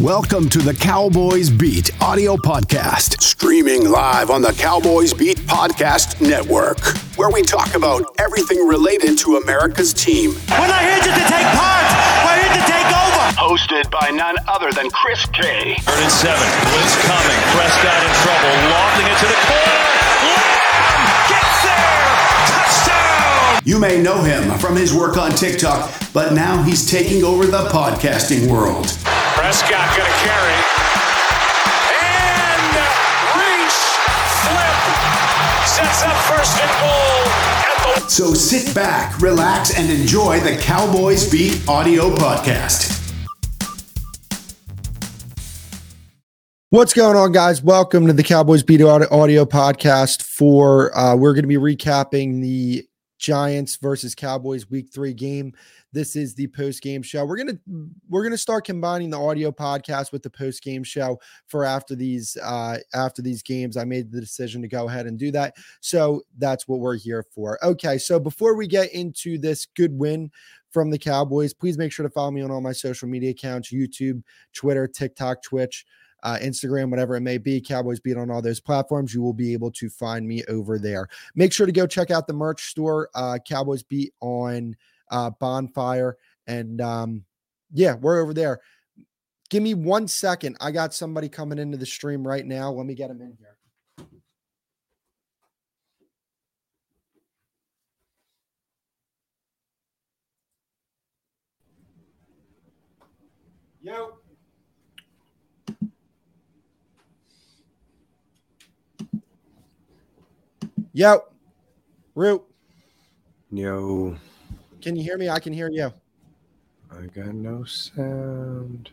Welcome to the Cowboys Beat audio podcast, streaming live on the Cowboys Beat Podcast Network, where we talk about everything related to America's team. We're not here just to take part, we're here to take over. Hosted by none other than Chris K. Third and seven. Blitz coming. Prescott in trouble. Lofting it to the corner. Lamb gets there. Touchdown. You may know him from his work on TikTok, but now he's taking over the podcasting world. Prescott going to carry. And reach. Flip. Sets up first and goal. The So sit back, relax, and enjoy the Cowboys Beat audio podcast. What's going on, guys? Welcome to the Cowboys Beat Audio audio podcast. For uh, we're going to be recapping the Giants versus Cowboys Week Three game. This is the post game show. We're gonna we're gonna start combining the audio podcast with the post game show for after these uh, after these games. I made the decision to go ahead and do that, so that's what we're here for. Okay, so before we get into this good win from the Cowboys, please make sure to follow me on all my social media accounts: YouTube, Twitter, TikTok, Twitch uh, Instagram, whatever it may be. Cowboys Beat on all those platforms. You will be able to find me over there. Make sure to go check out the merch store, uh, Cowboys Beat on uh, Bonfire. And um, yeah, we're over there. Give me one second. I got somebody coming into the stream right now. Let me get him in here. Yo. Yo, Root, Yo, can you hear me? I can hear you. I got no sound.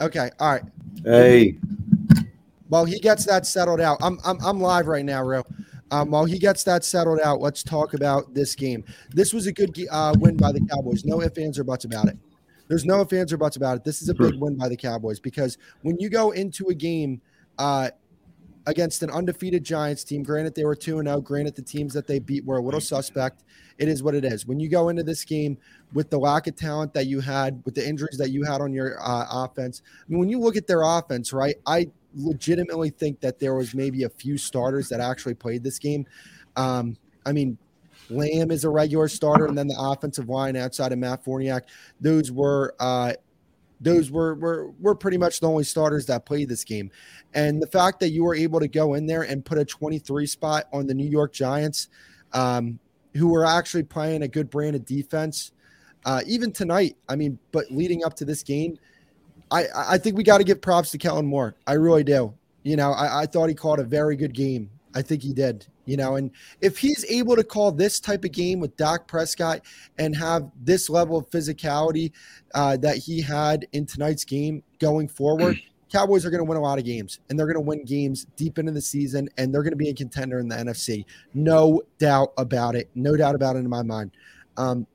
Okay, all right. Hey, While he gets that settled out, I'm I'm I'm live right now, real. Um, while he gets that settled out, let's talk about this game. This was a good uh, win by the Cowboys. No ifs, ands, or buts about it. There's no ifs, ands, or buts about it. This is a big win by the Cowboys because when you go into a game uh, against an undefeated Giants team, granted they were 2 0, granted the teams that they beat were a little suspect. It is what it is. When you go into this game with the lack of talent that you had, with the injuries that you had on your uh, offense, I mean, when you look at their offense, right, I legitimately think that there was maybe a few starters that actually played this game. Um, I mean, Lamb is a regular starter, and then the offensive line outside of Matt Farniok, those were uh, those were were were pretty much the only starters that played this game. And the fact that you were able to go in there and put a 23 spot on the New York Giants, um, who were actually playing a good brand of defense, uh, even tonight. I mean, but leading up to this game, I I think we got to give props to Kellen Moore. I really do. You know, I, I thought he called a very good game. I think he did. You know, and if he's able to call this type of game with Dak Prescott and have this level of physicality uh, that he had in tonight's game going forward, Cowboys are going to win a lot of games and they're going to win games deep into the season and they're going to be a contender in the NFC. No doubt about it. No doubt about it in my mind. Um,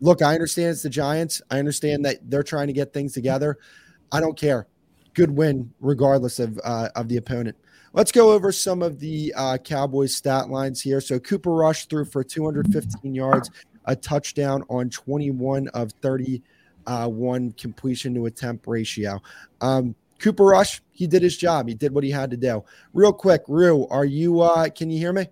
look, I understand it's the Giants. I understand that they're trying to get things together. I don't care. Good win, regardless of uh, of the opponent. Let's go over some of the uh, Cowboys stat lines here. So Cooper Rush threw for 215 yards, a touchdown on 21 of 31 completion to attempt ratio. Um, Cooper Rush, he did his job. He did what he had to do. Real quick, Rue, are you? Uh, can you hear me?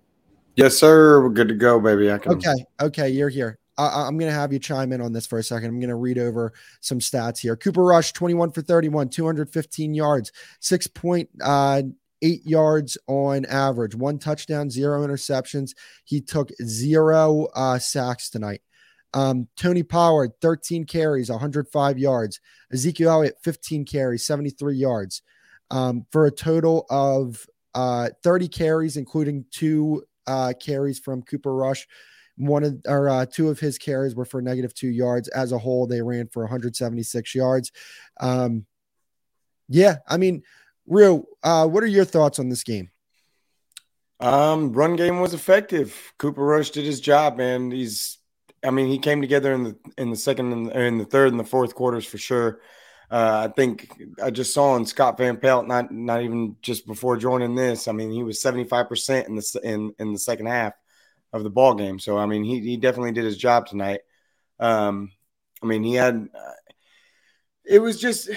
yes, sir. We're good to go, baby. I can. Okay, okay, you're here. I, I'm going to have you chime in on this for a second. I'm going to read over some stats here. Cooper Rush, 21 for 31, 215 yards, 6.8 yards on average, one touchdown, zero interceptions. He took zero uh, sacks tonight. Um, Tony Pollard, 13 carries, 105 yards. Ezekiel Elliott, 15 carries, 73 yards. Um, for a total of uh, 30 carries, including two uh, carries from Cooper Rush. One of or uh, two of his carries were for negative two yards. As a whole, they ran for 176 yards. Um, yeah, I mean, Real, uh, what are your thoughts on this game? Um, run game was effective. Cooper Rush did his job, man. He's, I mean, he came together in the in the second and in the third and the fourth quarters for sure. Uh, I think I just saw in Scott Van Pelt, not not even just before joining this. I mean, he was seventy five percent in the in in the second half of the ball game. So I mean, he he definitely did his job tonight. Um, I mean, he had uh, it was just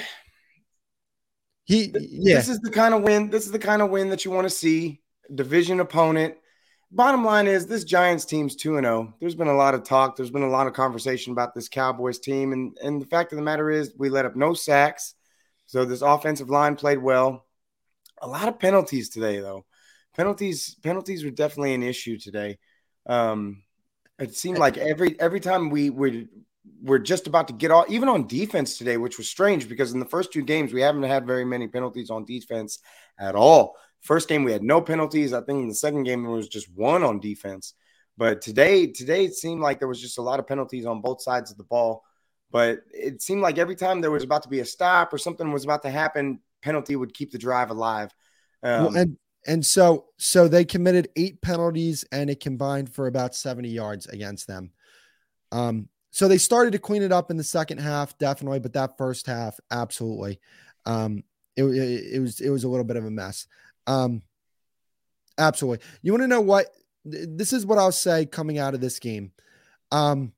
he yeah. This is the kind of win. This is the kind of win that you want to see. Division opponent. Bottom line is this Giants team's 2 0. There's been a lot of talk. There's been a lot of conversation about this Cowboys team. And, and the fact of the matter is, we let up no sacks. So this offensive line played well. A lot of penalties today, though. Penalties, penalties were definitely an issue today. Um, it seemed like every every time we would we're just about to get off, even on defense today, which was strange because in the first two games, we haven't had very many penalties on defense at all. First game, we had no penalties. I think in the second game, there was just one on defense. But today, today it seemed like there was just a lot of penalties on both sides of the ball. But it seemed like every time there was about to be a stop or something was about to happen, penalty would keep the drive alive. Um, well, and and so so they committed eight penalties and it combined for about 70 yards against them. Um, so they started to clean it up in the second half, definitely, but that first half, absolutely. Um, it, it, it was it was a little bit of a mess. Um, absolutely. You want to know what? This is what I'll say coming out of this game. Um,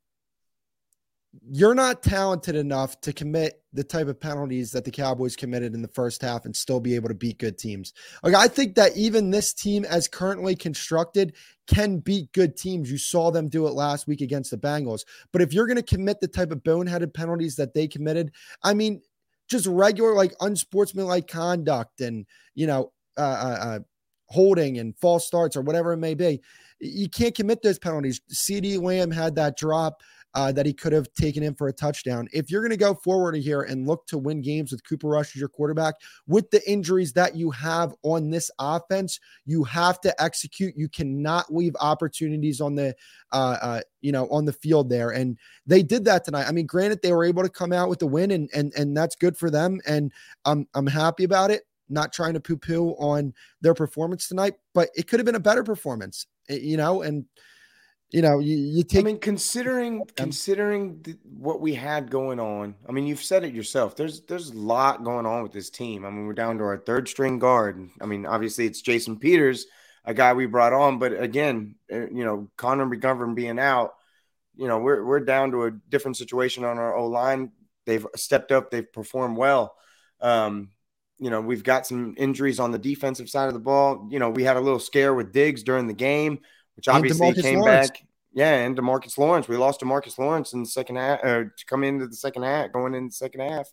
you're not talented enough to commit the type of penalties that the Cowboys committed in the first half and still be able to beat good teams. Like I think that even this team as currently constructed can beat good teams. You saw them do it last week against the Bengals. But if you're going to commit the type of boneheaded penalties that they committed, I mean, just regular like unsportsmanlike conduct and, you know, uh, uh, uh holding and false starts or whatever it may be, you can't commit those penalties. CeeDee Lamb had that drop uh, that he could have taken in for a touchdown. If you're going to go forward here and look to win games with Cooper Rush as your quarterback, with the injuries that you have on this offense, you have to execute. You cannot leave opportunities on the, uh, uh, you know, on the field there. And they did that tonight. I mean, granted, they were able to come out with the win, and and and that's good for them. And I'm I'm happy about it. Not trying to poo poo on their performance tonight, but it could have been a better performance, eh, you know, and you know, you, you take. I mean, considering considering the, what we had going on, I mean, you've said it yourself. There's there's a lot going on with this team. I mean, we're down to our third string guard. I mean, obviously it's Jason Peters, a guy we brought on, but again, uh, you know, Connor McGovern being out, you know, we're we're down to a different situation on our O line. They've stepped up. They've performed well. Um, you know, we've got some injuries on the defensive side of the ball. You know, we had a little scare with Diggs during the game which obviously came Lawrence. back. Yeah, and Demarcus Lawrence. We lost Demarcus Lawrence in the second half, uh, to come into the second half, going in the second half.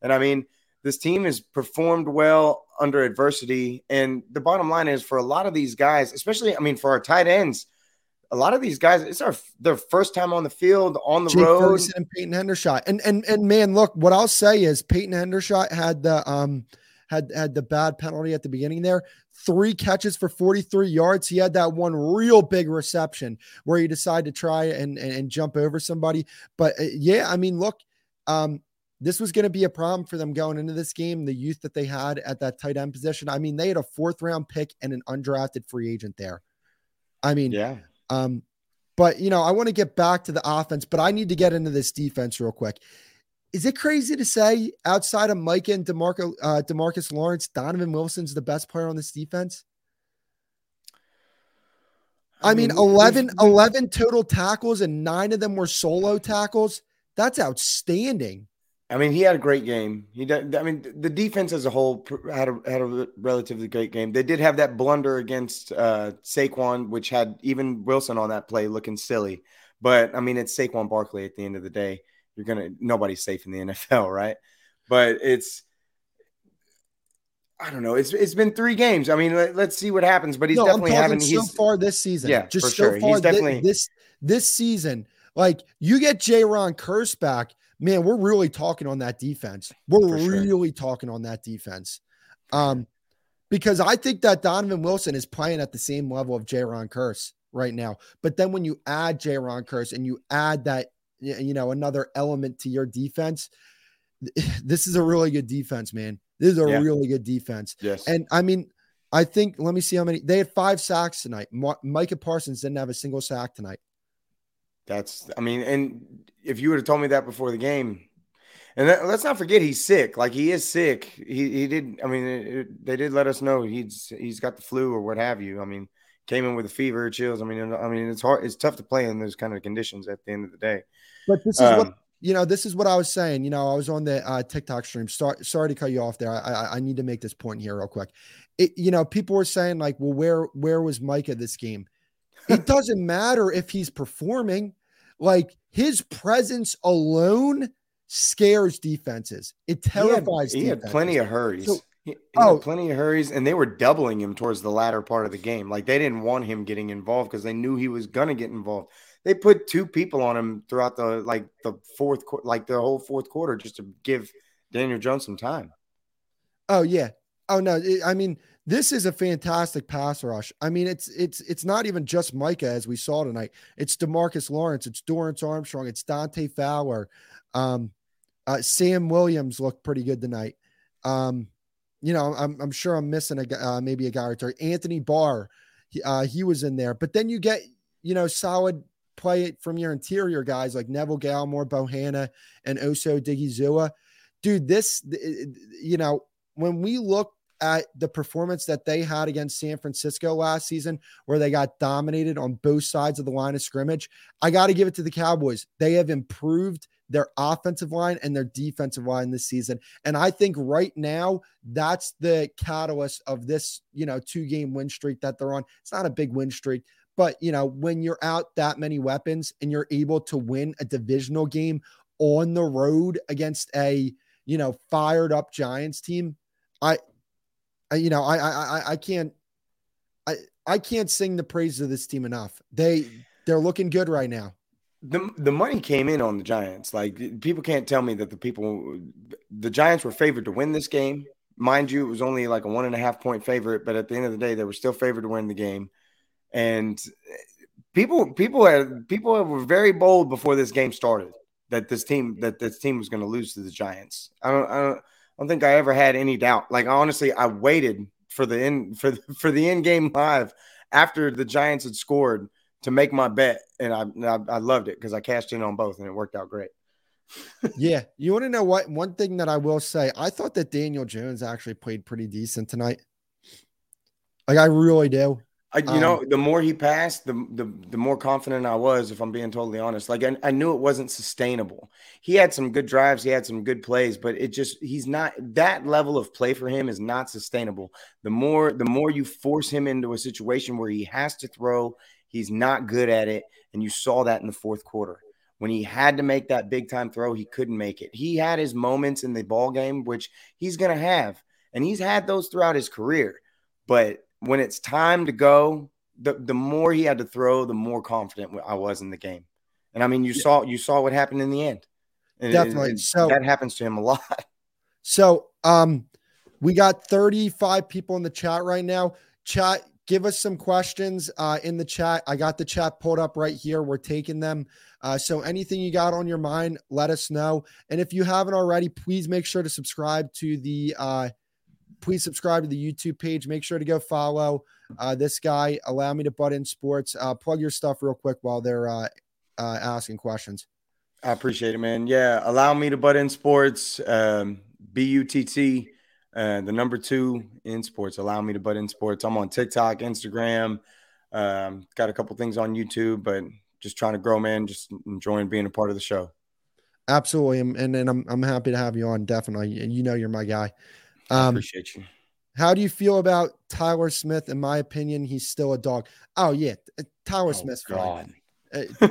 And I mean, this team has performed well under adversity. And the bottom line is for a lot of these guys, especially, I mean, for our tight ends, a lot of these guys, it's our their first time on the field, on the Jake road. Ferguson and Peyton Hendershot. And and and man, look, what I'll say is Peyton Hendershot had the um – had had the bad penalty at the beginning there. Three catches for 43 yards. He had that one real big reception where he decided to try and, and, and jump over somebody. But uh, yeah, I mean, look, um, this was going to be a problem for them going into this game. The youth that they had at that tight end position. I mean, they had a fourth round pick and an undrafted free agent there. I mean, yeah. Um, but you know, I want to get back to the offense, but I need to get into this defense real quick. Is it crazy to say outside of Mike and DeMarco, uh, Demarcus Lawrence, Donovan Wilson's the best player on this defense? I, I mean, mean 11, 11 total tackles and nine of them were solo tackles. That's outstanding. I mean, he had a great game. He did, I mean, the defense as a whole had a, had a relatively great game. They did have that blunder against uh, Saquon, which had even Wilson on that play looking silly. But I mean, it's Saquon Barkley at the end of the day you're gonna nobody's safe in the NFL, right? But it's I don't know. It's it's been three games. I mean, let, us see what happens. But he's no, definitely having so he's, far this season. Yeah, just for so sure. far he's definitely this this season. Like you get Jayron Kearse back, man. We're really talking on that defense. We're really talking on that defense. Um, because I think that Donovan Wilson is playing at the same level of Jayron Kearse right now. But then when you add Jayron Kearse and you add that you know, another element to your defense. This is a really good defense, man. This is a yeah. really good defense. Yes. And I mean, I think, let me see how many they had five sacks tonight. Ma- Micah Parsons didn't have a single sack tonight. That's, I mean, and if you would have told me that before the game, and that, let's not forget he's sick. Like he is sick. He he did. I mean, it, it, they did let us know he's he's got the flu or what have you. I mean, came in with a fever, chills. I mean, I mean, it's hard. It's tough to play in those kind of conditions at the end of the day. But this is um, what you know, this is what I was saying. You know, I was on the uh, TikTok stream. Sorry, sorry to cut you off there. I, I, I need to make this point here real quick. It, you know, people were saying like, well, where where was Micah this game? It doesn't matter if he's performing. Like his presence alone scares defenses. It terrifies. He had, he had plenty of hurries. So, he, oh, plenty of hurries, and they were doubling him towards the latter part of the game. Like they didn't want him getting involved because they knew he was gonna get involved they put two people on him throughout the like the fourth like the whole fourth quarter just to give Daniel Jones some time. Oh yeah. Oh no. I mean, this is a fantastic pass rush. I mean, it's it's it's not even just Micah as we saw tonight. It's Demarcus Lawrence. It's Dorance Armstrong. It's Dante Fowler. Um, uh, Sam Williams looked pretty good tonight. Um, you know, I'm I'm sure I'm missing a uh, maybe a guy or two. Anthony Barr, uh, he was in there. But then you get you know solid play it from your interior guys like Neville Gallimore, Bohanna, and Osa Odighizuwa. Dude, this, you know, when we look at the performance that they had against San Francisco last season, where they got dominated on both sides of the line of scrimmage, I got to give it to the Cowboys. They have improved their offensive line and their defensive line this season. And I think right now, that's the catalyst of this, you know, two game win streak that they're on. It's not a big win streak, but you know, when you're out that many weapons and you're able to win a divisional game on the road against a you know fired up Giants team, I, I you know, I I I can't I I can't sing the praises of this team enough. They they're looking good right now. The, the money came in on the Giants. Like people can't tell me that the people, the Giants were favored to win this game. Mind you, it was only like a one and a half point favorite, but at the end of the day, they were still favored to win the game and people people had people were very bold before this game started that this team that this team was going to lose to the Giants. I don't, I don't I don't think I ever had any doubt. Like honestly, I waited for the end for for the end game live after the Giants had scored to make my bet, and I I, I loved it because I cashed in on both, and it worked out great. yeah, you want to know what? One thing that I will say, I thought that Daniel Jones actually played pretty decent tonight. Like I really do. I, you um, know, the more he passed, the, the the more confident I was. If I'm being totally honest, like I, I knew it wasn't sustainable. He had some good drives, he had some good plays, but it just he's not that level of play for him is not sustainable. The more the more you force him into a situation where he has to throw, he's not good at it, and you saw that in the fourth quarter when he had to make that big time throw, he couldn't make it. He had his moments in the ball game, which he's going to have, and he's had those throughout his career, but when it's time to go, the the more he had to throw, the more confident I was in the game. And I mean, you yeah. saw you saw what happened in the end. And Definitely. It, it, so that happens to him a lot. So, um, we got 35 people in the chat right now. Chat, give us some questions uh, in the chat. I got the chat pulled up right here. We're taking them. Uh, so anything you got on your mind, let us know. And if you haven't already, please make sure to subscribe to the uh, please subscribe to the YouTube page. Make sure to go follow uh, this guy. Allow me to butt in sports. Uh, plug your stuff real quick while they're uh, uh, asking questions. I appreciate it, man. Yeah, allow me to butt in sports. Um, B U T T, uh, the number two in sports. Allow me to butt in sports. I'm on TikTok, Instagram. Um, got a couple things on YouTube, but just trying to grow, man. Just enjoying being a part of the show. Absolutely, and and I'm I'm happy to have you on. Definitely, and you know you're my guy. Um, appreciate you. How do you feel about Tyler Smith? In my opinion, he's still a dog. Oh yeah, Tyler oh, Smith. God. Uh,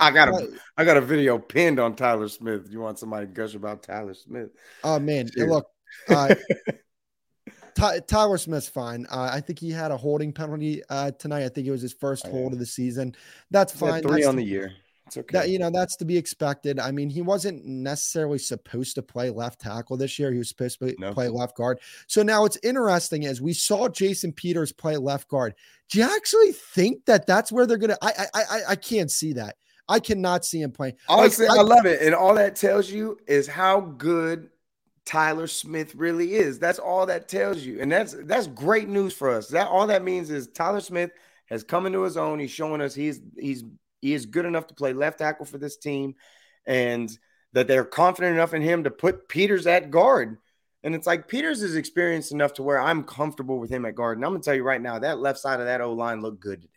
I got a I got a video pinned on Tyler Smith. You want somebody to gush about Tyler Smith? Oh man, look, uh, Ty, Tyler Smith's fine. Uh, I think he had a holding penalty uh, tonight. I think it was his first oh, hold of the season. That's fine. Three That's on the year. It's okay. That, you know, that's to be expected. I mean, he wasn't necessarily supposed to play left tackle this year. He was supposed to no. play left guard. So now it's interesting as we saw Jason Peters play left guard. Do you actually think that that's where they're going to? I, I, I, I can't see that. I cannot see him playing. Honestly, like, I, I love it. And all that tells you is how good Tyler Smith really is. That's all that tells you. And that's that's great news for us. That all that means is Tyler Smith has come into his own. He's showing us he's he's he is good enough to play left tackle for this team, and that they're confident enough in him to put Peters at guard. And it's like Peters is experienced enough to where I'm comfortable with him at guard. And I'm gonna tell you right now, that left side of that O line looked good today.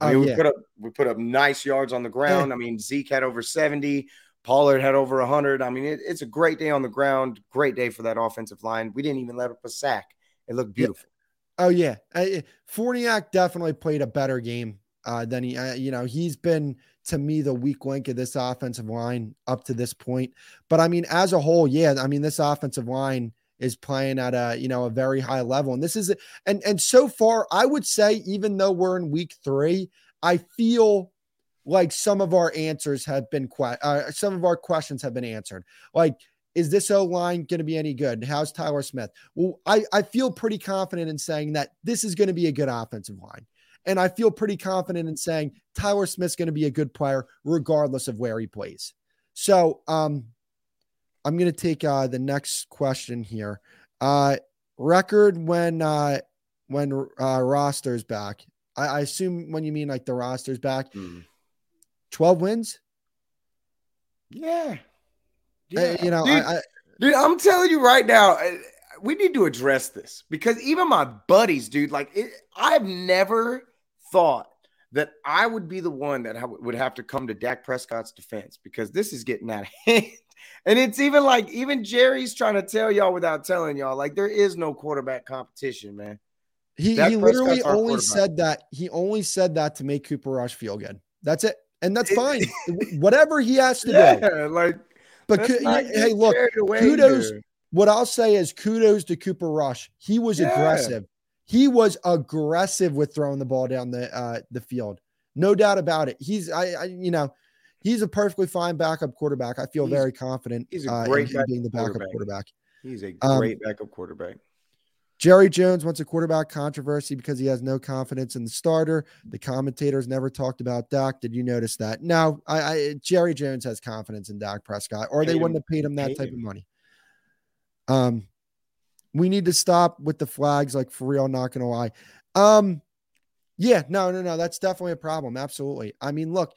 I oh, mean, oh, yeah. we put up we put up nice yards on the ground. I mean, Zeke had over 70. Pollard had over 100. I mean, it, it's a great day on the ground. Great day for that offensive line. We didn't even let up a sack. It looked beautiful. Yeah. Oh yeah, I, Farniok definitely played a better game uh, than he. Uh, you know, he's been to me the weak link of this offensive line up to this point. But I mean, as a whole, yeah, I mean, this offensive line is playing at a you know a very high level, and this is and and so far, I would say even though we're in week three, I feel like some of our answers have been que- uh, some of our questions have been answered. Like, is this O line going to be any good? How's Tyler Smith? Well, I, I feel pretty confident in saying that this is going to be a good offensive line. And I feel pretty confident in saying Tyler Smith's going to be a good player regardless of where he plays. So um, I'm going to take uh, the next question here. Uh, record when uh, when uh, roster's back. I, I assume when you mean like the roster's back. Mm. 12 wins? Yeah. yeah. Uh, you know, dude, I, I, dude, I'm telling you right now, we need to address this because even my buddies, dude, like it, I've never thought that I would be the one that would have to come to Dak Prescott's defense because this is getting out of hand. And it's even like even Jerry's trying to tell y'all without telling y'all, like there is no quarterback competition, man. He, he literally only said that he only said that to make Cooper Rush feel good. That's it and that's fine. Whatever he has to yeah, do. Like, but hey, look, kudos. Here. What I'll say is kudos to Cooper Rush. He was yeah. aggressive. He was aggressive with throwing the ball down the uh, the field. No doubt about it. He's I, I you know he's a perfectly fine backup quarterback. I feel he's, very confident. He's a great uh, in, in being the backup quarterback. quarterback. He's a um, great um, backup quarterback. Jerry Jones wants a quarterback controversy because he has no confidence in the starter. The commentators never talked about Dak. Did you notice that? No, I, I Jerry Jones has confidence in Dak Prescott, or they wouldn't have paid him that type of money. Um, we need to stop with the flags, like for real. Not gonna lie. Um, yeah, no, no, no. That's definitely a problem. Absolutely. I mean, look,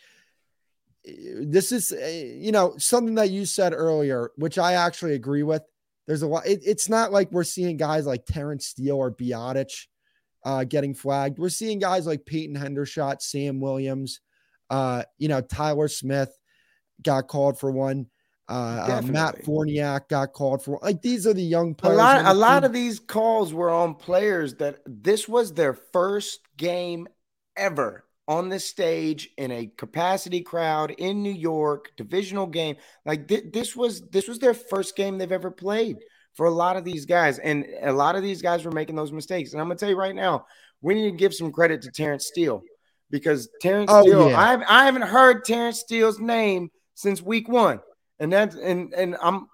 this is you know something that you said earlier, which I actually agree with there's a lot. It, it's not like we're seeing guys like Terence Steele or Biadasz uh, getting flagged. We're seeing guys like Peyton Hendershot, Sam Williams, uh, you know, Tyler Smith got called for one. Uh, uh, Matt Farniok got called for like these are the young players. A lot, a lot of these calls were on players that this was their first game ever on the stage in a capacity crowd in New York, divisional game. Like th- this was this was their first game they've ever played for a lot of these guys, and a lot of these guys were making those mistakes. And I'm gonna tell you right now, we need to give some credit to Terence Steele because Terence oh, Steele, yeah. I I haven't heard Terence Steele's name since week one, and that's and and I'm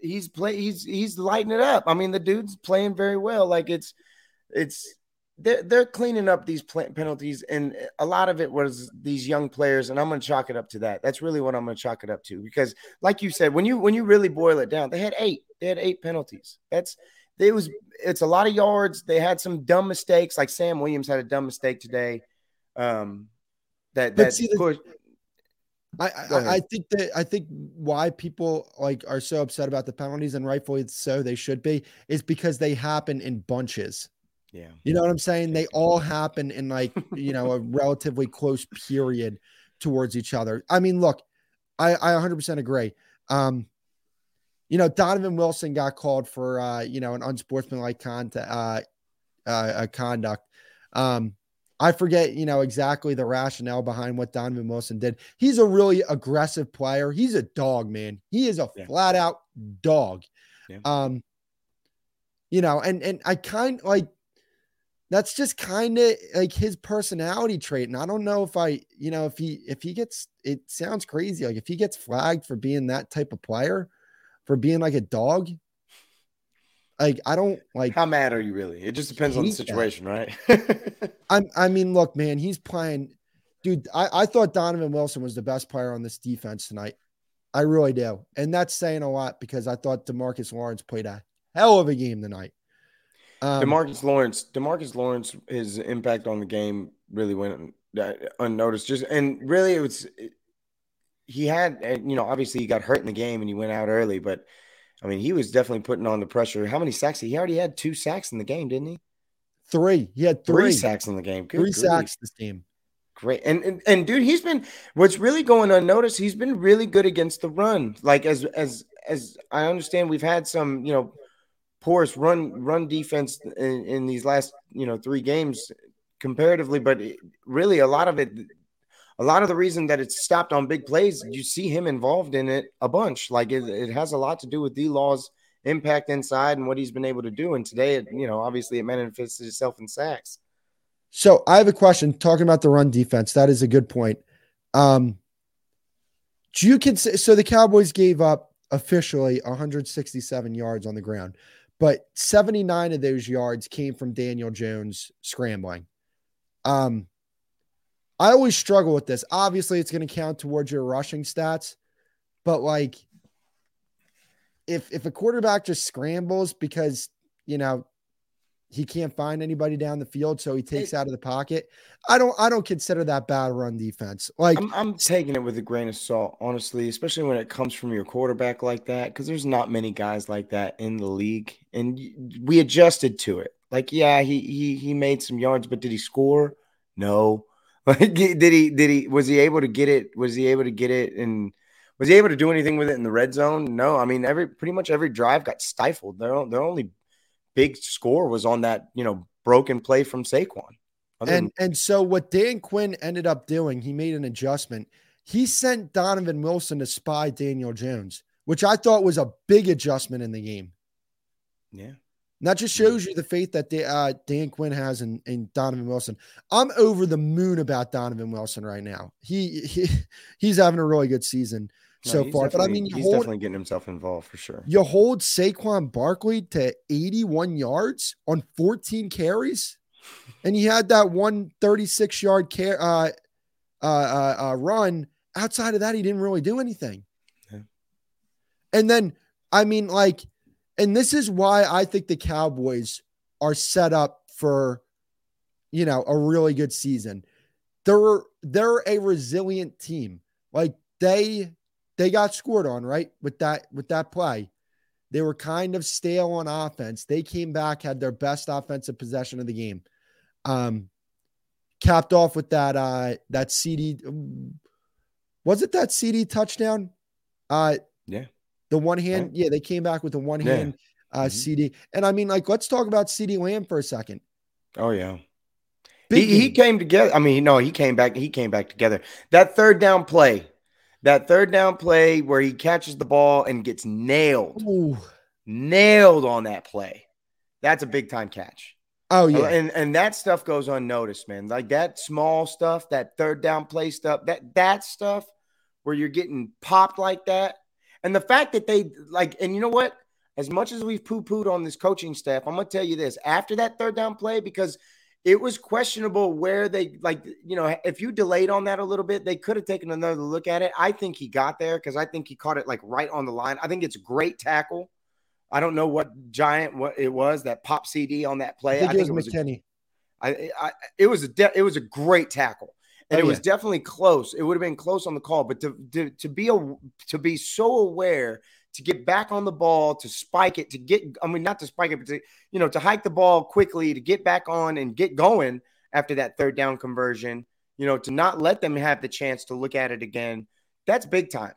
he's play he's he's lighting it up. I mean, the dude's playing very well. Like it's it's they're they're cleaning up these penalties, and a lot of it was these young players, and I'm going to chalk it up to that. That's really what I'm going to chalk it up to because, like you said, when you when you really boil it down, they had eight. They had eight penalties. That's it was it's a lot of yards. They had some dumb mistakes, like Sam Williams had a dumb mistake today. Um, that that see, pushed. I, I, I think that I think why people like are so upset about the penalties and rightfully so they should be is because they happen in bunches. Yeah. You know what I'm saying? They all happen in like, you know, a relatively close period towards each other. I mean, look, I, I 100% agree. Um, you know, Donovan Wilson got called for, uh, you know, an unsportsmanlike contact, uh, uh, conduct. Um, I forget, you know, exactly the rationale behind what Donovan Wilson did. He's a really aggressive player. He's a dog, man. He is a yeah. flat out dog. Yeah. Um, you know, and and I kind like that's just kind of like his personality trait and i don't know if i you know if he if he gets it sounds crazy like if he gets flagged for being that type of player for being like a dog like i don't like how mad are you really? It just depends on the situation that. right? I i mean look man he's playing dude I, I thought donovan wilson was the best player on this defense tonight. I really do. And that's saying a lot because i thought demarcus lawrence played a hell of a game tonight. Um, Demarcus Lawrence, Demarcus Lawrence, his impact on the game really went uh, unnoticed. Just and really, it was he had you know obviously he got hurt in the game and he went out early, but I mean he was definitely putting on the pressure. How many sacks? He already had two sacks in the game, didn't he? Three. He had three, three sacks in the game. Good three grief. sacks this game. great. And, and and dude, he's been what's really going unnoticed. He's been really good against the run. Like as as as I understand, we've had some you know porous run run defense in, in these last you know three games comparatively, but really a lot of it. A lot of the reason that it's stopped on big plays, you see him involved in it a bunch. Like it, it has a lot to do with D Law's impact inside and what he's been able to do. And today, it, you know, obviously it manifests itself in sacks. So I have a question talking about the run defense. That is a good point. Um, do you consider so the Cowboys gave up officially 167 yards on the ground, but 79 of those yards came from Daniel Jones scrambling. Um, I always struggle with this. Obviously, it's going to count towards your rushing stats, but like if if a quarterback just scrambles because you know he can't find anybody down the field, so he takes out of the pocket. I don't I don't consider that bad run defense. Like I'm, I'm taking it with a grain of salt, honestly, especially when it comes from your quarterback like that, because there's not many guys like that in the league, and we adjusted to it. Like, yeah, he he he made some yards, but did he score? No. Like, did he did he was he able to get it? Was he able to get it and was he able to do anything with it in the red zone? No. I mean, every pretty much every drive got stifled. Their their only big score was on that, you know, broken play from Saquon. Other and than- and so what Dan Quinn ended up doing, he made an adjustment. He sent Donovan Wilson to spy Daniel Jones, which I thought was a big adjustment in the game. Yeah. That just shows you the faith that uh, Dan Quinn has in, in Donovan Wilson. I'm over the moon about Donovan Wilson right now. He, he he's having a really good season so far. But I mean, he's hold, definitely getting himself involved for sure. You hold Saquon Barkley to 81 yards on 14 carries, and he had that one 36 yard care, uh, uh, uh, uh, run. Outside of that, he didn't really do anything. Yeah. And then, I mean, like, and this is why I think the Cowboys are set up for, you know, a really good season. They're they're a resilient team. Like they they got scored on, right? With that with that play. They were kind of stale on offense. They came back, had their best offensive possession of the game. Um, capped off with that uh that CD was it that CD touchdown? Uh yeah. The one hand, yeah, they came back with the one hand yeah. uh mm-hmm. CD. And I mean, like, let's talk about CD Lamb for a second. Oh, yeah. he, he came together. I mean, no, he came back, he came back together. That third down play that third down play where he catches the ball and gets nailed, Ooh. nailed on that play. That's a big time catch. Oh yeah, and and that stuff goes unnoticed, man. Like that small stuff, that third down play stuff, that that stuff where you're getting popped like that, and the fact that they like, and you know what? As much as we've poo pooed on this coaching staff, I'm gonna tell you this: after that third down play, because it was questionable where they like you know if you delayed on that a little bit they could have taken another look at it. I think he got there because i think he caught it like right on the line. I think it's a great tackle. I don't know what giant what it was that pop cd on that play. I think, I think it was, McKinney. I, I, it was a de- it was a great tackle Oh, and oh, it was yeah. definitely close it would have been close on the call but to, to to be a to be so aware to get back on the ball, to spike it, to get, I mean, not to spike it, but to, you know, to hike the ball quickly, to get back on and get going after that third down conversion, you know, to not let them have the chance to look at it again. That's big time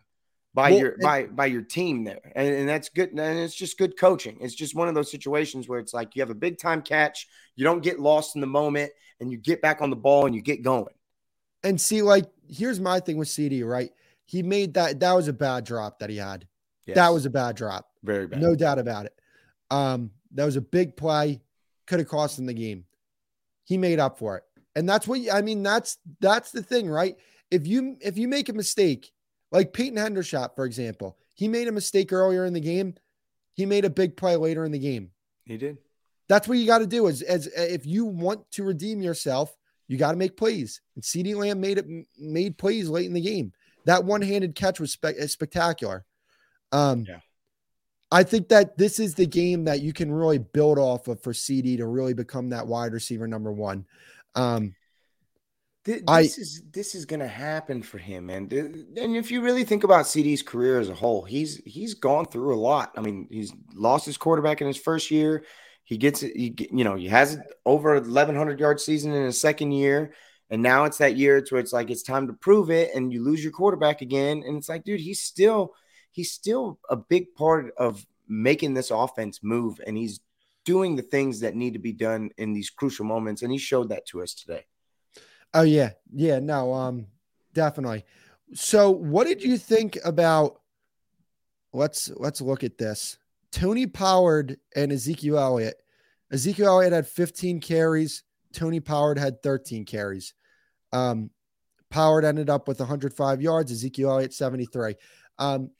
by well, your by by your team there. And, and that's good. And it's just good coaching. It's just one of those situations where it's like you have a big time catch, you don't get lost in the moment, and you get back on the ball and you get going. And see, like, here's my thing with CD, right? He made that that was a bad drop that he had. Yes. That was a bad drop. Very bad. No doubt about it. Um, that was a big play. Could have cost him the game. He made up for it. And that's what I mean. That's that's the thing, right? If you if you make a mistake, like Peyton Hendershot, for example, he made a mistake earlier in the game. He made a big play later in the game. He did. That's what you got to do. Is as if you want to redeem yourself, you got to make plays. And CD Lamb made it made plays late in the game. That one handed catch was spe- spectacular. Um, yeah. I think that this is the game that you can really build off of for CD to really become that wide receiver number one. Um, this, I, is this is going to happen for him, man. And if you really think about CD's career as a whole, he's he's gone through a lot. I mean, he's lost his quarterback in his first year. He gets it. You know, he has over 1,100 yard season in his second year, And now it's that year to where it's like it's time to prove it, and you lose your quarterback again. And it's like, dude, he's still he's still a big part of making this offense move, and he's doing the things that need to be done in these crucial moments. And he showed that to us today. Oh yeah, yeah, no, um, definitely. So, what did you think about? Let's let's look at this. Tony Pollard and Ezekiel Elliott. Ezekiel Elliott had 15 carries. Tony Pollard had 13 carries. Um, ended up with 105 yards. Ezekiel Elliott 73. Um,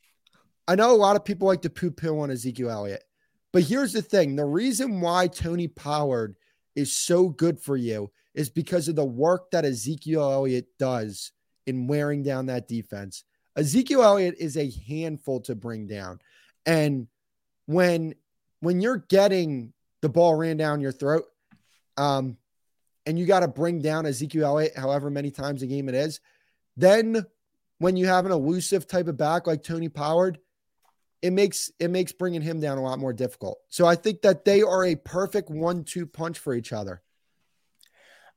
I know a lot of people like to poo poo on Ezekiel Elliott, but here's the thing: the reason why Tony Pollard is so good for you is because of the work that Ezekiel Elliott does in wearing down that defense. Ezekiel Elliott is a handful to bring down. And when when you're getting the ball ran down your throat, um, and you got to bring down Ezekiel Elliott however many times a game it is, then when you have an elusive type of back like Tony Pollard, it makes it makes bringing him down a lot more difficult. So I think that they are a perfect one-two punch for each other.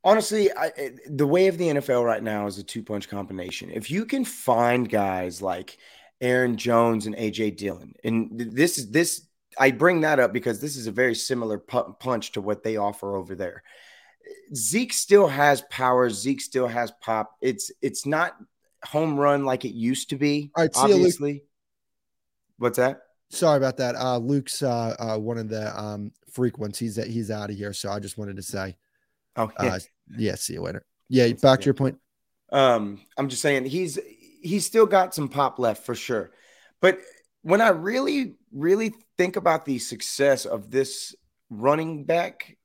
Honestly, I, the way of the NFL right now is a two punch combination. If you can find guys like Aaron Jones and AJ Dillon, and this is this, I bring that up because this is a very similar punch to what they offer over there. Zeke still has power. Zeke still has pop. It's it's not home run like it used to be. All right, obviously. What's that? Sorry about that. Uh, Luke's uh, uh, one of the um, frequents. He's he's out of here, so I just wanted to say. Oh yeah. Uh, yeah. See you later. Yeah. Back to your point. Um, I'm just saying he's he's still got some pop left for sure. But when I really, really think about the success of this running back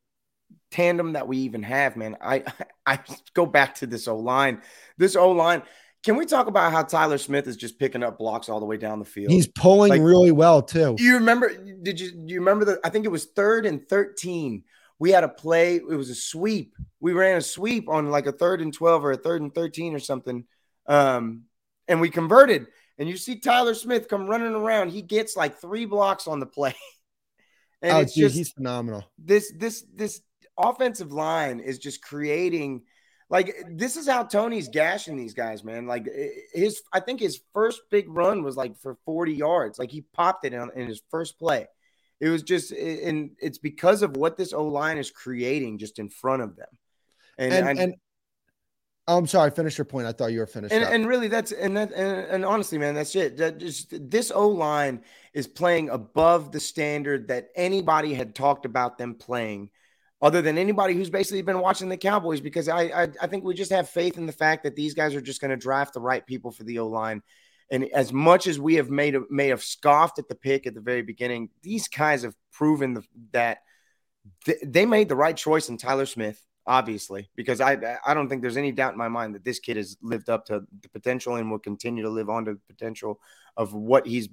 tandem that we even have, man, I I go back to this O line. This O line. Can we talk about how Tyler Smith is just picking up blocks all the way down the field? He's pulling like, really well too. You remember? Did you do you remember the? I think it was third and thirteen we had a play. It was a sweep. We ran a sweep on like a third and 12 or a third and 13 or something. Um, and we converted. And you see Tyler Smith come running around. He gets like three blocks on the play. and oh, it's dude, just he's phenomenal. This this this offensive line is just creating like this is how Tony's gashing these guys, man. Like his I think his first big run was like for 40 yards. Like he popped it in, in his first play. It was just, and it's because of what this O line is creating just in front of them. And, and, and oh, I'm sorry, finish your point. I thought you were finished. And, and really, that's and that and, and, honestly, man, that's it. That just this O line is playing above the standard that anybody had talked about them playing, other than anybody who's basically been watching the Cowboys. Because I I, I think we just have faith in the fact that these guys are just going to draft the right people for the O line and as much as we have made may have scoffed at the pick at the very beginning, these guys have proven the, that th- they made the right choice in Tyler Smith. Obviously, because I I don't think there's any doubt in my mind that this kid has lived up to the potential and will continue to live on to the potential of what he's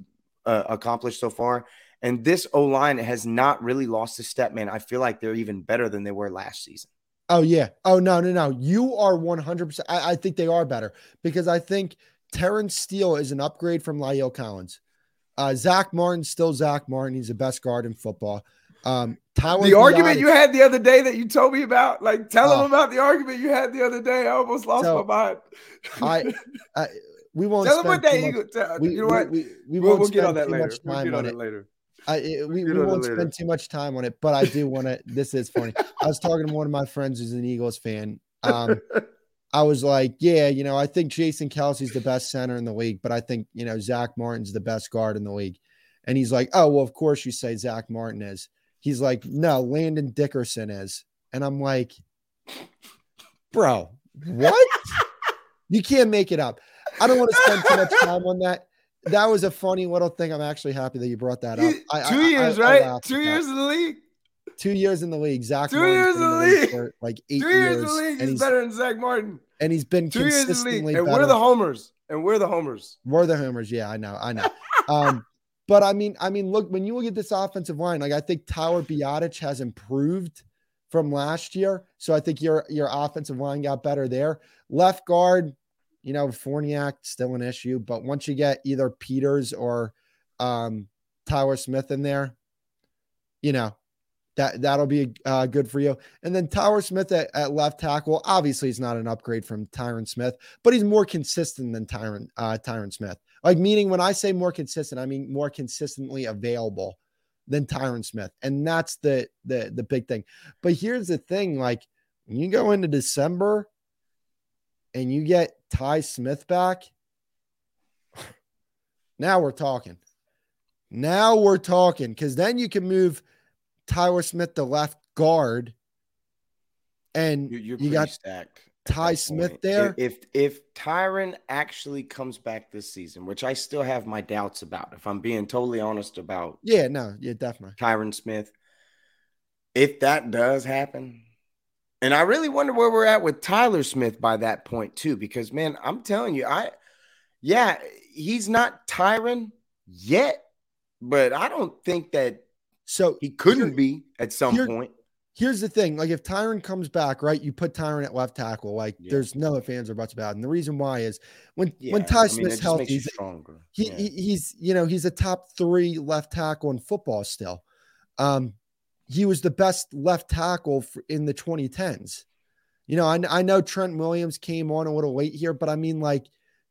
uh, accomplished so far. And this O line has not really lost a step, man. I feel like they're even better than they were last season. Oh yeah. Oh no no no. You are 100. percent I, think they are better because I think Terence Steele is an upgrade from La'el Collins. Uh, Zack Martin, still Zack Martin. He's the best guard in football. Um, Tyler the argument you had the other day that you told me about, like tell uh, him about the argument you had the other day. I almost lost so my mind. I, I, we won't tell him what day you, tell, we, you know what? We, we, we won't we'll get on that later. We'll get on, it later. I, it, we, we won't spend too much time on it, but I do want to. this is funny. I was talking to one of my friends who's an Eagles fan. Um, I was like, yeah, you know, I think Jason Kelce's the best center in the league, but I think, you know, Zack Martin's the best guard in the league. And he's like, oh, well, of course you say Zack Martin is. He's like, no, Landon Dickerson is. And I'm like, bro, what? you can't make it up. I don't want to spend too much time on that. That was a funny little thing. I'm actually happy that you brought that up. I, Two I, years, I, right? Two years in the league. Two years in the league. Zack. Two years in the league. For like eight Two years, in the league. He's, he's better than Zack Martin. And he's been Two consistently. And we're the homers. And we're the homers. We're the homers. Yeah, I know. I know. um, but I mean, I mean, look, when you look at this offensive line, like I think Tyler Biadasz has improved from last year. So I think your your offensive line got better there. Left guard, you know, Farniok still an issue, but once you get either Peters or um, Tyler Smith in there, you know, that that'll be uh, good for you. And then Tyler Smith at, at, left tackle. Obviously, he's not an upgrade from Tyron Smith, but he's more consistent than Tyron uh, Tyron Smith. Like meaning when I say more consistent, I mean more consistently available than Tyron Smith, and that's the the the big thing. But here's the thing: like when you go into December and you get Ty Smith back, now we're talking. Now we're talking because then you can move Tyler Smith to left guard, and You're, you're you got stacked. Ty Smith there. If if Tyron actually comes back this season, which I still have my doubts about, if I'm being totally honest about yeah, no, yeah, definitely. Tyron Smith, if that does happen, and I really wonder where we're at with Tyler Smith by that point too, because man, I'm telling you, I yeah, he's not Tyron yet, but I don't think that So he couldn't be at some point. Here's the thing like if Tyron comes back right you put Tyron at left tackle like Yeah. there's no fans or buts about it and the reason why is when Yeah, when Ty I mean, Smith's it healthy he's, stronger. he, Yeah. he- he's you know he's a top three left tackle in football still um he was the best left tackle for, in the 2010s you know I, I know Trent Williams came on a little late here but I mean like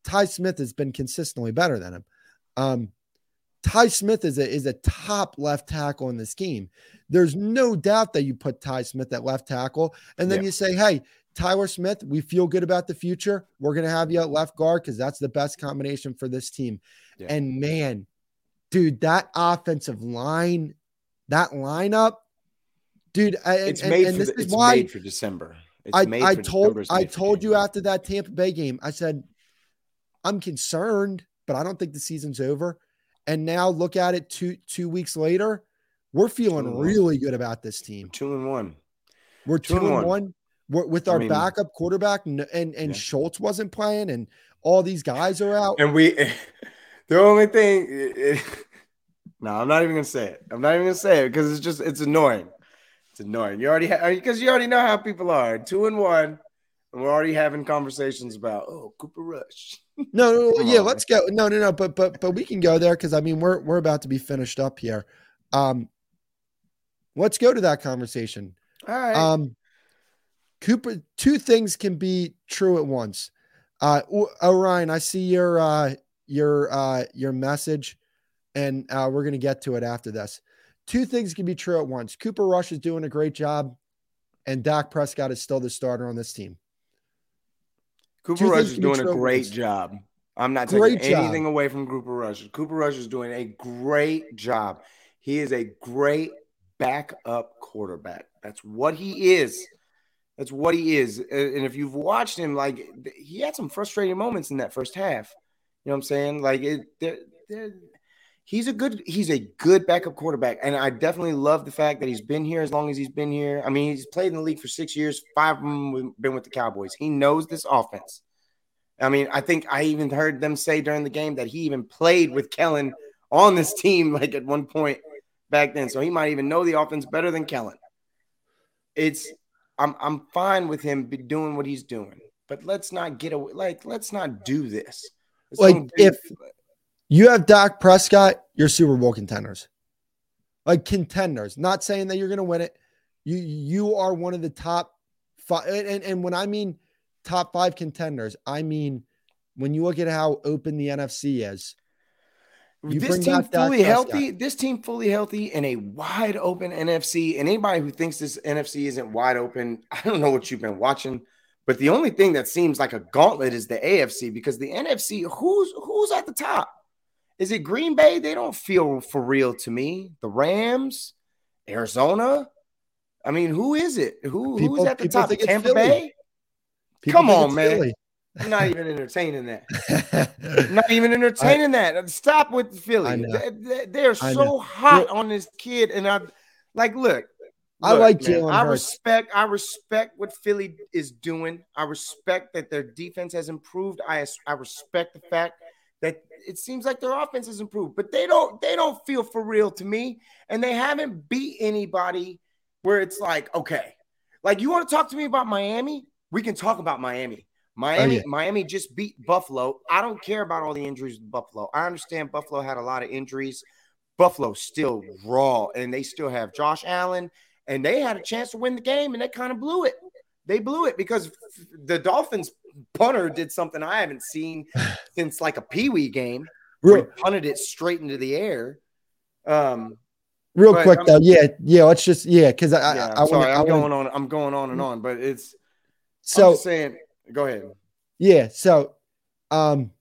Ty Smith has been consistently better than him um Ty Smith is a is a top left tackle in this game. There's no doubt that you put Ty Smith at left tackle, and then Yeah. you say, "Hey, Tyler Smith, we feel good about the future. We're gonna have you at left guard because that's the best combination for this team." Yeah. And man, dude, that offensive line, that lineup, dude, I- it's and- made and for this the, is it's why made for December. It's I, made I told I told you after that Tampa Bay game, I said, I'm concerned, but I don't think the season's over. And now look at it two two weeks later, we're feeling and really good about this team. two and one. We're Two two, and and one. one. We're, with I our mean- backup quarterback, n- and and Yeah. Schultz wasn't playing, and all these guys are out. And we, the only thing, no, I'm not even gonna say it. I'm not even gonna say it because it's just it's annoying. It's annoying. You already because you already know how people are. Two and one, and we're already having conversations about oh Cooper Rush. No, no, no, yeah, let's go. No, no, no, but but but we can go there because I mean we're we're about to be finished up here. Um, let's go to that conversation. All right. Um, Cooper, two things can be true at once. Uh, Orion, I see your uh, your uh, your message, and uh, we're gonna get to it after this. Two things can be true at once. Cooper Rush is doing a great job, and Dak Prescott is still the starter on this team. Cooper Rush is doing a great job. I'm not Great taking job. anything away from Cooper Rush. Cooper Rush is doing a great job. He is a great backup quarterback. That's what he is. That's what he is. And if you've watched him, like he had some frustrating moments in that first half. You know what I'm saying? Like it, he's a good he's a good backup quarterback, and I definitely love the fact that he's been here as long as he's been here. I mean, he's played in the league for six years. Five of them been with the Cowboys. He knows this offense. I mean, I think I even heard them say during the game that he even played with Kellen on this team, like at one point back then. So he might even know the offense better than Kellen. It's I'm I'm fine with him be doing what he's doing, but let's not get away. Like, let's not do this. Let's Like, do- if- You have Dak Prescott, you're Super Bowl contenders. Like contenders. Not saying that you're going to win it. You you are one of the top five. And, and, when I mean top five contenders, I mean when you look at how open the NFC is. You this team fully healthy, this team fully healthy in a wide open NFC. And anybody who thinks this NFC isn't wide open, I don't know what you've been watching. But the only thing that seems like a gauntlet is the AFC because the NFC, who's who's at the top? Is it Green Bay? They don't feel for real to me. The Rams, Arizona. I mean, who is it? Who People- who's at the top? Tampa Philly. Bay. People Come on, man. Philly. I'm not even entertaining that. Not even entertaining that. Stop with Philly. They, they- they're so hot on this kid, and I like look. I look, like Jalen I respect. I respect what Philly is doing. I respect that their defense has improved. I I respect the fact that it seems like their offense has improved, but they don't. They don't feel for real to me, and they haven't beat anybody where it's like okay, like you want to talk to me about Miami? We can talk about Miami. Miami, oh, yeah. Miami just beat Buffalo. I don't care about all the injuries with Buffalo. I understand Buffalo had a lot of injuries. Buffalo still raw, and they still have Josh Allen and they had a chance to win the game, and they kind of blew it. They blew it because the Dolphins punter did something I haven't seen since like a Pee Wee game. He punted it straight into the air. Um, Real quick I'm, though, yeah, yeah. Let's just yeah, because I, yeah, I, I, sorry, wanna, I'm going on. I'm going on and on, but it's so saying. Go ahead. Yeah. So, um,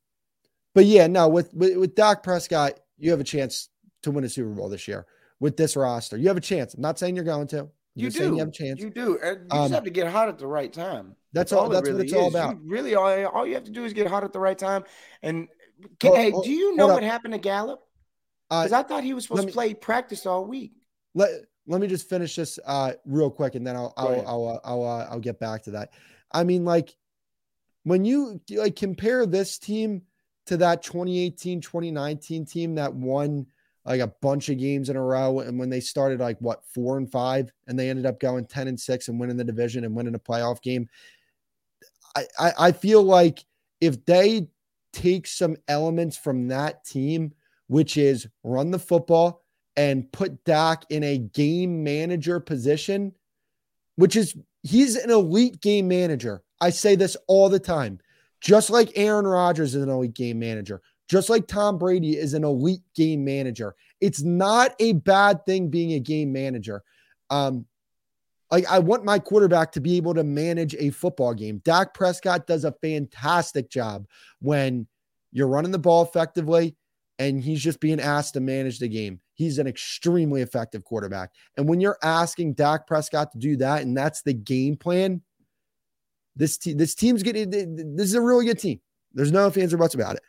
but yeah, no, with, with with Dak Prescott, you have a chance to win a Super Bowl this year with this roster. You have a chance. I'm not saying you're going to. You do. You have a chance. You do. And you um, just have to get hot at the right time. That's, that's all. That's really what it's is. all about. You really, all, all you have to do is get hot at the right time. And hey, do you know what happened to Gallup? Because uh, I thought he was supposed me, to play practice all week. Let Let me just finish this uh, real quick, and then I'll I'll I'll I'll, I'll, uh, I'll get back to that. I mean, like when you like compare this team to that 2018 2019 team that won like a bunch of games in a row and when they started like what four and five and they ended up going 10 and six and winning the division and winning a playoff game I, I, I feel like if they take some elements from that team which is run the football and put Dak in a game manager position which is he's an elite game manager I say this all the time. Just like Aaron Rodgers is an elite game manager, just like Tom Brady is an elite game manager. It's not a bad thing being a game manager. Um, like I want my quarterback to be able to manage a football game. Dak Prescott does a fantastic job when you're running the ball effectively and he's just being asked to manage the game. He's an extremely effective quarterback. And when you're asking Dak Prescott to do that and that's the game plan, this team, this team's getting. This is a really good team. There's no fans or buts about it.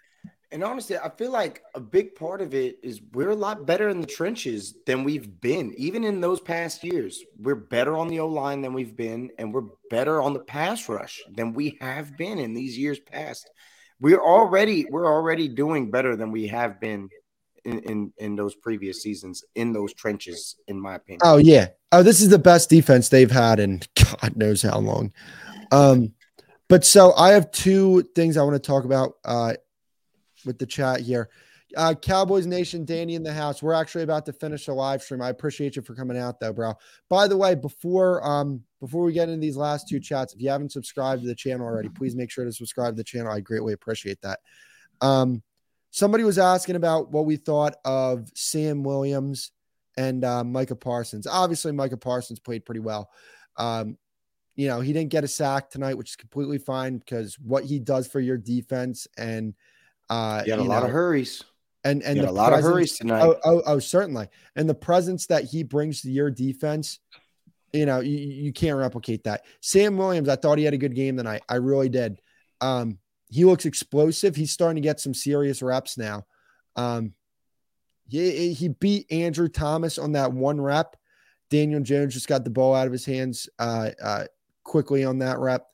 And honestly, I feel like a big part of it is we're a lot better in the trenches than we've been. Even in those past years, we're better on the O line than we've been, and we're better on the pass rush than we have been in these years past. We're already we're already doing better than we have been in, in in those previous seasons in those trenches, in my opinion. Oh yeah. Oh, this is the best defense they've had in God knows how long. Um, but so I have two things I want to talk about uh, with the chat here. Uh, Cowboys Nation, Danny in the house. We're actually about to finish the live stream. I appreciate you for coming out, though, bro. By the way, before um before we get into these last two chats, if you haven't subscribed to the channel already, please make sure to subscribe to the channel. I greatly appreciate that. Um, somebody was asking about what we thought of Sam Williams and uh, Micah Parsons. Obviously, Micah Parsons played pretty well. Um, you know, he didn't get a sack tonight, which is completely fine because what he does for your defense and uh, he had a lot know, of hurries. And and a lot of hurries tonight. Oh, oh, oh, certainly. And the presence that he brings to your defense, you know, you, you can't replicate that. Sam Williams, I thought he had a good game tonight. I really did. Um, he looks explosive. He's starting to get some serious reps now. Um, he, he beat Andrew Thomas on that one rep. Daniel Jones just got the ball out of his hands. Uh, uh, quickly on that rep.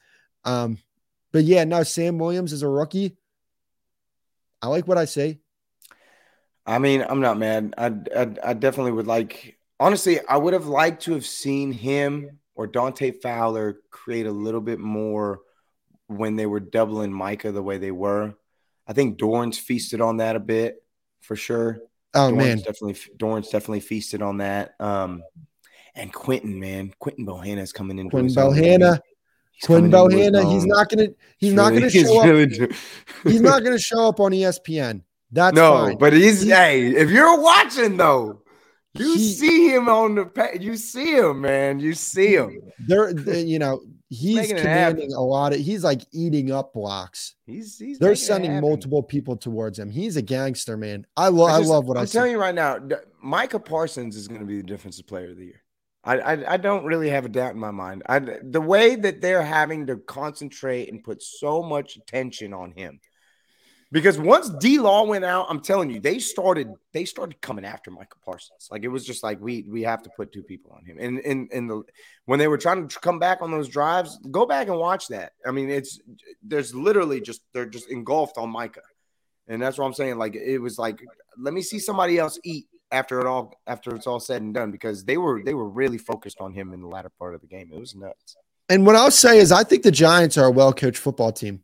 Um, but yeah, no, Sam Williams is a rookie. I like what I say. I mean, I'm not mad. I, I, I definitely would like. Honestly, I would have liked to have seen him or Dante Fowler create a little bit more when they were doubling Micah the way they were. I think Dorance feasted on that a bit for sure. Oh Dorance man, definitely Dorance definitely feasted on that. Um, and Quinton, man, Quinton Bohanna is coming in. Quinton Bohanna. Quinton Bohanna. He's not gonna. He's, not gonna show up. he's not gonna show up on ESPN. That's no, fine. but he's, he's hey. If you're watching though, you he, see him on the. You see him, man. You see him. There, you know, he's commanding a lot of. He's like eating up blocks. He's. he's They're sending multiple people towards him. He's a gangster, man. I love. I, I, love what I'm telling you right now. Micah Parsons is going to be the defensive player of the year. I, I, I don't really have a doubt in my mind. I, the way that they're having to concentrate and put so much attention on him, because once D Law went out, I'm telling you, they started they started coming after Michael Parsons. Like it was just like we we have to put two people on him. And in in the when they were trying to come back on those drives, go back and watch that. I mean, it's there's literally just they're just engulfed on Micah, and that's what I'm saying. Like it was like let me see somebody else eat after it all after it's all said and done because they were they were really focused on him in the latter part of the game. It was nuts. And what I'll say is I think the Giants are a well coached football team.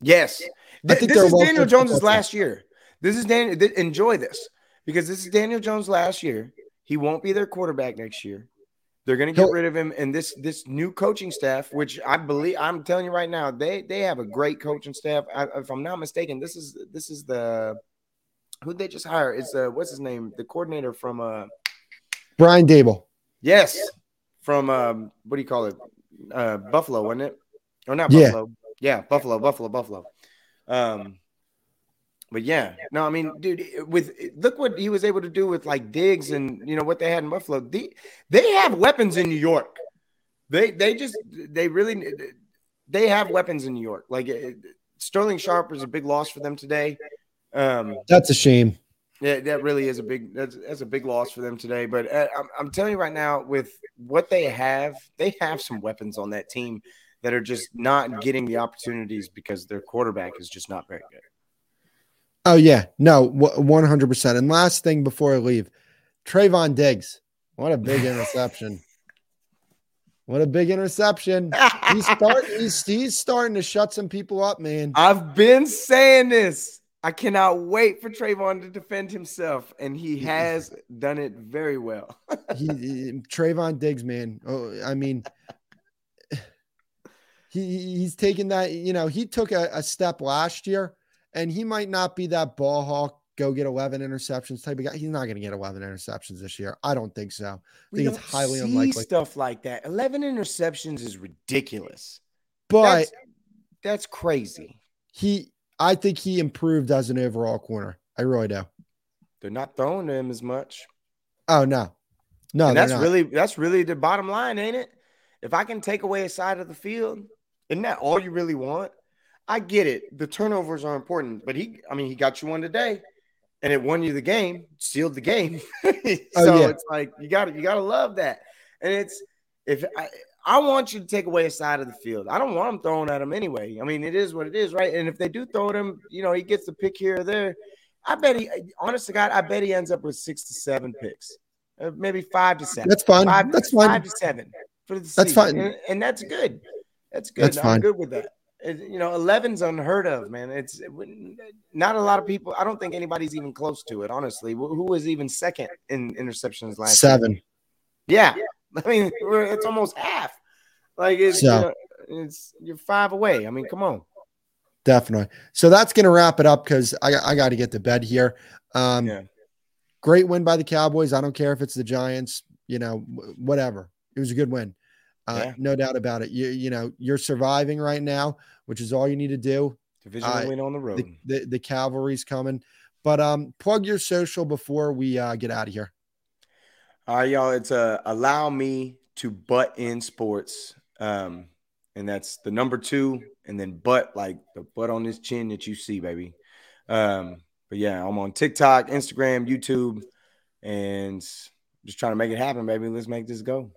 Yes. I think this is Daniel Jones's last team. year. This is Daniel enjoy this because this is Daniel Jones last year. He won't be their quarterback next year. They're going to get rid of him, and this this new coaching staff, which I believe, I'm telling you right now, they they have a great coaching staff. I, if I'm not mistaken, this is this is the who they just hired. It's uh, what's his name, the coordinator from uh, Brian Daboll. yes, from um, what do you call it, uh, Buffalo, wasn't it? Or not. Buffalo? Yeah, Buffalo, Buffalo, Buffalo. Um, but yeah, no, I mean, dude, with look what he was able to do with like Diggs and you know what they had in Buffalo. They, they have weapons in New York. They they just they really they have weapons in New York. Like Sterling Sharp is a big loss for them today. Um, That's a shame. yeah, that really is a big that's that's a big loss for them today. But uh, I'm, I'm telling you right now, with what they have, they have some weapons on that team that are just not getting the opportunities because their quarterback is just not very good. Oh yeah, no, one hundred percent. And last thing before I leave, Trevon Diggs. What a big interception! What a big interception! He's starting. He's he's starting to shut some people up, man. I've been saying this. I cannot wait for Trevon to defend himself, and he has done it very well. he, he- Trevon Diggs, man. Oh, I mean, he he's taken that. You know, he took a, a step last year, and he might not be that ball hawk. Go get eleven interceptions type of guy. He's not going to get eleven interceptions this year. I don't think so. I We think it's highly see unlikely. Stuff like that. Eleven interceptions is ridiculous. But That's, that's crazy. he, I think he improved as an overall corner. I really do. They're not throwing to him as much. Oh no, no, and that's not. really that's really the bottom line, ain't it? If I can take away a side of the field, isn't that all you really want? I get it. The turnovers are important, but he, I mean, he got you one today, and it won you the game, sealed the game. Oh, so Oh, yeah. it's like you got to you got to love that. And it's if I, I want you to take away a side of the field. I don't want him throwing at him anyway. I mean, it is what it is, right? And if they do throw at him, you know, he gets the pick here or there. I bet he, honest to God, I bet he ends up with six to seven picks, uh, maybe five to seven. That's fine. Five, That's fine. Five to seven for the season. That's fine. and, and that's good. That's good. That's I'm fine. good with that. It- you know, 11's unheard of, man. It's it wouldn't- a lot of people. I don't think anybody's even close to it. Honestly, who who was even second in interceptions last? year? Seven. Yeah, I mean, we're, it's almost half. Like it's So- you know, it's you're five away. I mean, come on. Definitely. So that's going to wrap it up because I, I got to get to bed here. Um, Yeah. Great win by the Cowboys. I don't care if it's the Giants, you know, wh- whatever. It was a good win. Uh, Yeah. No doubt about it. You, you know, you're surviving right now, which is all you need to do. Divisional Uh, win on the road. The, the, the cavalry's coming. But um, plug your social before we uh, get out of here. All right, y'all. It's uh, allow me to butt in sports. Um, and that's the number two, and then butt like the butt on this chin that you see, baby. Um, but yeah, I'm on TikTok, Instagram, YouTube, and just trying to make it happen, baby. Let's make this go.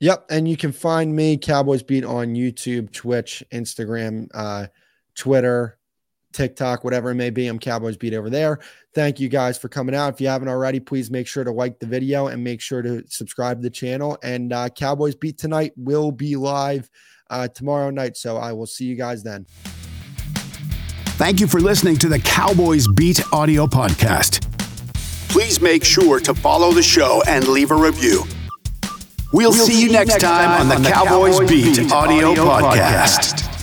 Yep. And you can find me, Cowboys Beat, on YouTube, Twitch, Instagram, uh, Twitter, TikTok, whatever it may be. I'm Cowboys Beat over there. Thank you guys for coming out. If you haven't already, please make sure to like the video and make sure to subscribe to the channel. And uh, Cowboys Beat tonight will be live uh, tomorrow night. So I will see you guys then. Thank you for listening to the Cowboys Beat audio podcast. Please make sure to follow the show and leave a review. We'll, see, you next time on the, Cowboys, Beat, audio podcast.